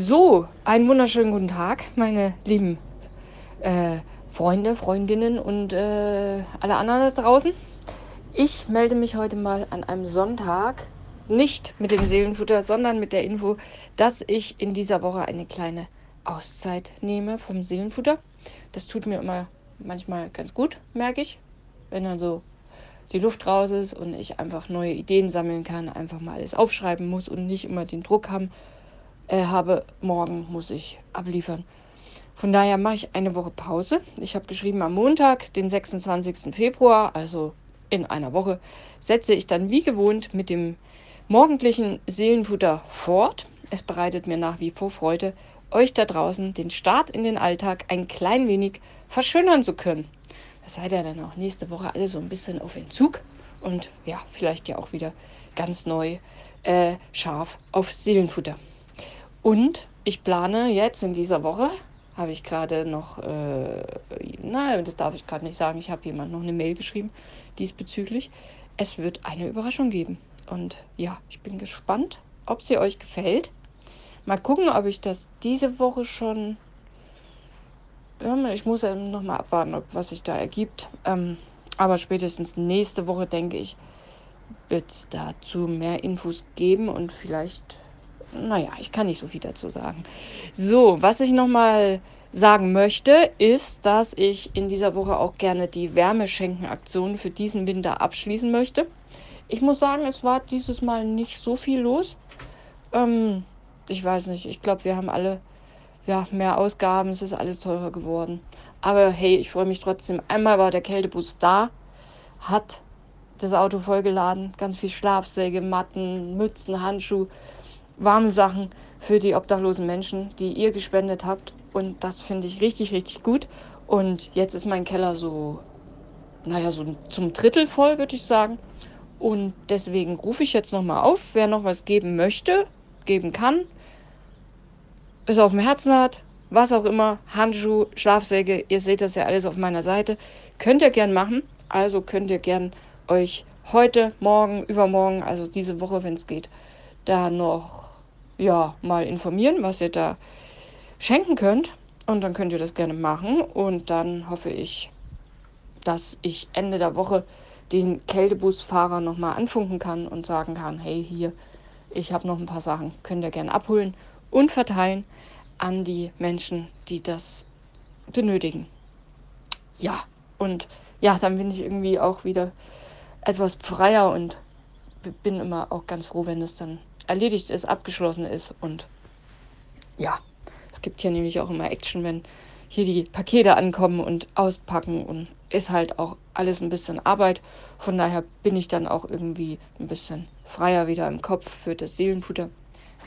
So, einen wunderschönen guten Tag, meine lieben äh, Freunde, Freundinnen und äh, alle anderen da draußen. Ich melde mich heute mal an einem Sonntag, nicht mit dem Seelenfutter, sondern mit der Info, dass ich in dieser Woche eine kleine Auszeit nehme vom Seelenfutter. Das tut mir immer manchmal ganz gut, merke ich, wenn dann so die Luft raus ist und ich einfach neue Ideen sammeln kann, einfach mal alles aufschreiben muss und nicht immer den Druck haben, äh, habe, morgen muss ich abliefern. Von daher mache ich eine Woche Pause. Ich habe geschrieben, am Montag, den 26. Februar, also in einer Woche, setze ich dann wie gewohnt mit dem morgendlichen Seelenfutter fort. Es bereitet mir nach wie vor Freude, euch da draußen den Start in den Alltag ein klein wenig verschönern zu können. Das seid ihr dann auch nächste Woche alle so ein bisschen auf Entzug und ja, vielleicht ja auch wieder ganz neu äh, scharf auf Seelenfutter. Und ich plane jetzt in dieser Woche, habe ich gerade noch, äh, nein, das darf ich gerade nicht sagen, ich habe jemand noch eine Mail geschrieben diesbezüglich. Es wird eine Überraschung geben. Und ja, ich bin gespannt, ob sie euch gefällt. Mal gucken, ob ich das diese Woche schon. Ich muss ja noch mal abwarten, was sich da ergibt. Ähm, aber spätestens nächste Woche, denke ich, wird es dazu mehr Infos geben und vielleicht naja, ich kann nicht so viel dazu sagen. So, was ich nochmal sagen möchte, ist, dass ich in dieser Woche auch gerne die Wärmeschenken-Aktion für diesen Winter abschließen möchte. Ich muss sagen, es war dieses Mal nicht so viel los. Ähm, ich weiß nicht, ich glaube, wir haben alle ja, mehr Ausgaben, es ist alles teurer geworden. Aber hey, ich freue mich trotzdem. Einmal war der Kältebus da, hat das Auto vollgeladen, ganz viel Schlafsäge, Matten, Mützen, Handschuhe warme Sachen für die obdachlosen Menschen, die ihr gespendet habt. Und das finde ich richtig, richtig gut. Und jetzt ist mein Keller so, naja, so zum Drittel voll, würde ich sagen. Und deswegen rufe ich jetzt nochmal auf, wer noch was geben möchte, geben kann, es auf dem Herzen hat, was auch immer, Handschuh, Schlafsäge, ihr seht das ja alles auf meiner Seite, könnt ihr gern machen. Also könnt ihr gern euch heute, morgen, übermorgen, also diese Woche, wenn es geht, da noch ja, mal informieren, was ihr da schenken könnt. Und dann könnt ihr das gerne machen. Und dann hoffe ich, dass ich Ende der Woche den Kältebusfahrer nochmal anfunken kann und sagen kann, hey, hier, ich habe noch ein paar Sachen, könnt ihr gerne abholen und verteilen an die Menschen, die das benötigen. Ja, und ja, dann bin ich irgendwie auch wieder etwas freier und bin immer auch ganz froh, wenn es dann erledigt ist, abgeschlossen ist. Und ja, es gibt hier nämlich auch immer Action, wenn hier die Pakete ankommen und auspacken und ist halt auch alles ein bisschen Arbeit. Von daher bin ich dann auch irgendwie ein bisschen freier wieder im Kopf für das Seelenfutter,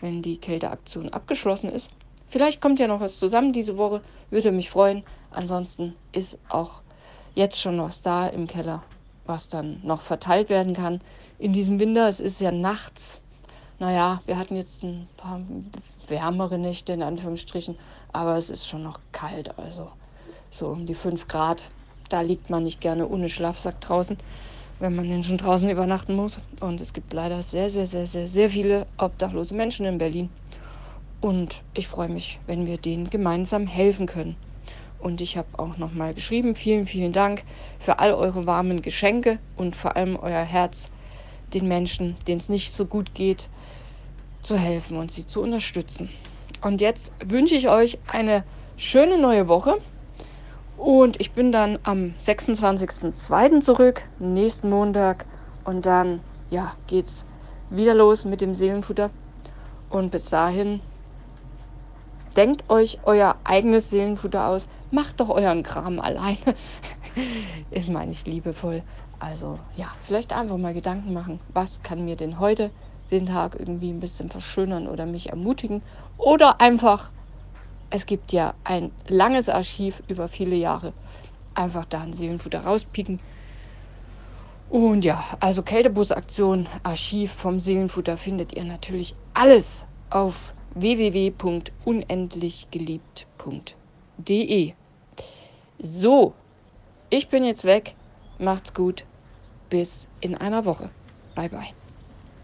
wenn die Kälteaktion abgeschlossen ist. Vielleicht kommt ja noch was zusammen diese Woche, würde mich freuen. Ansonsten ist auch jetzt schon was da im Keller, was dann noch verteilt werden kann. In diesem Winter, es ist ja nachts naja, wir hatten jetzt ein paar wärmere Nächte in Anführungsstrichen, aber es ist schon noch kalt, also so um die 5 Grad. Da liegt man nicht gerne ohne Schlafsack draußen, wenn man denn schon draußen übernachten muss. Und es gibt leider sehr, sehr, sehr, sehr, sehr viele obdachlose Menschen in Berlin. Und ich freue mich, wenn wir denen gemeinsam helfen können. Und ich habe auch nochmal geschrieben, vielen, vielen Dank für all eure warmen Geschenke und vor allem euer Herz den Menschen, denen es nicht so gut geht, zu helfen und sie zu unterstützen. Und jetzt wünsche ich euch eine schöne neue Woche. Und ich bin dann am 26.02. zurück, nächsten Montag. Und dann, ja, geht's wieder los mit dem Seelenfutter. Und bis dahin, denkt euch euer eigenes Seelenfutter aus. Macht doch euren Kram alleine. Ist meine ich liebevoll. Also ja, vielleicht einfach mal Gedanken machen, was kann mir denn heute den Tag irgendwie ein bisschen verschönern oder mich ermutigen. Oder einfach, es gibt ja ein langes Archiv über viele Jahre, einfach da ein Seelenfutter rauspicken. Und ja, also Kältebusaktion, Archiv vom Seelenfutter findet ihr natürlich alles auf www.unendlichgeliebt.de. So, ich bin jetzt weg. Macht's gut bis in einer Woche. Bye bye.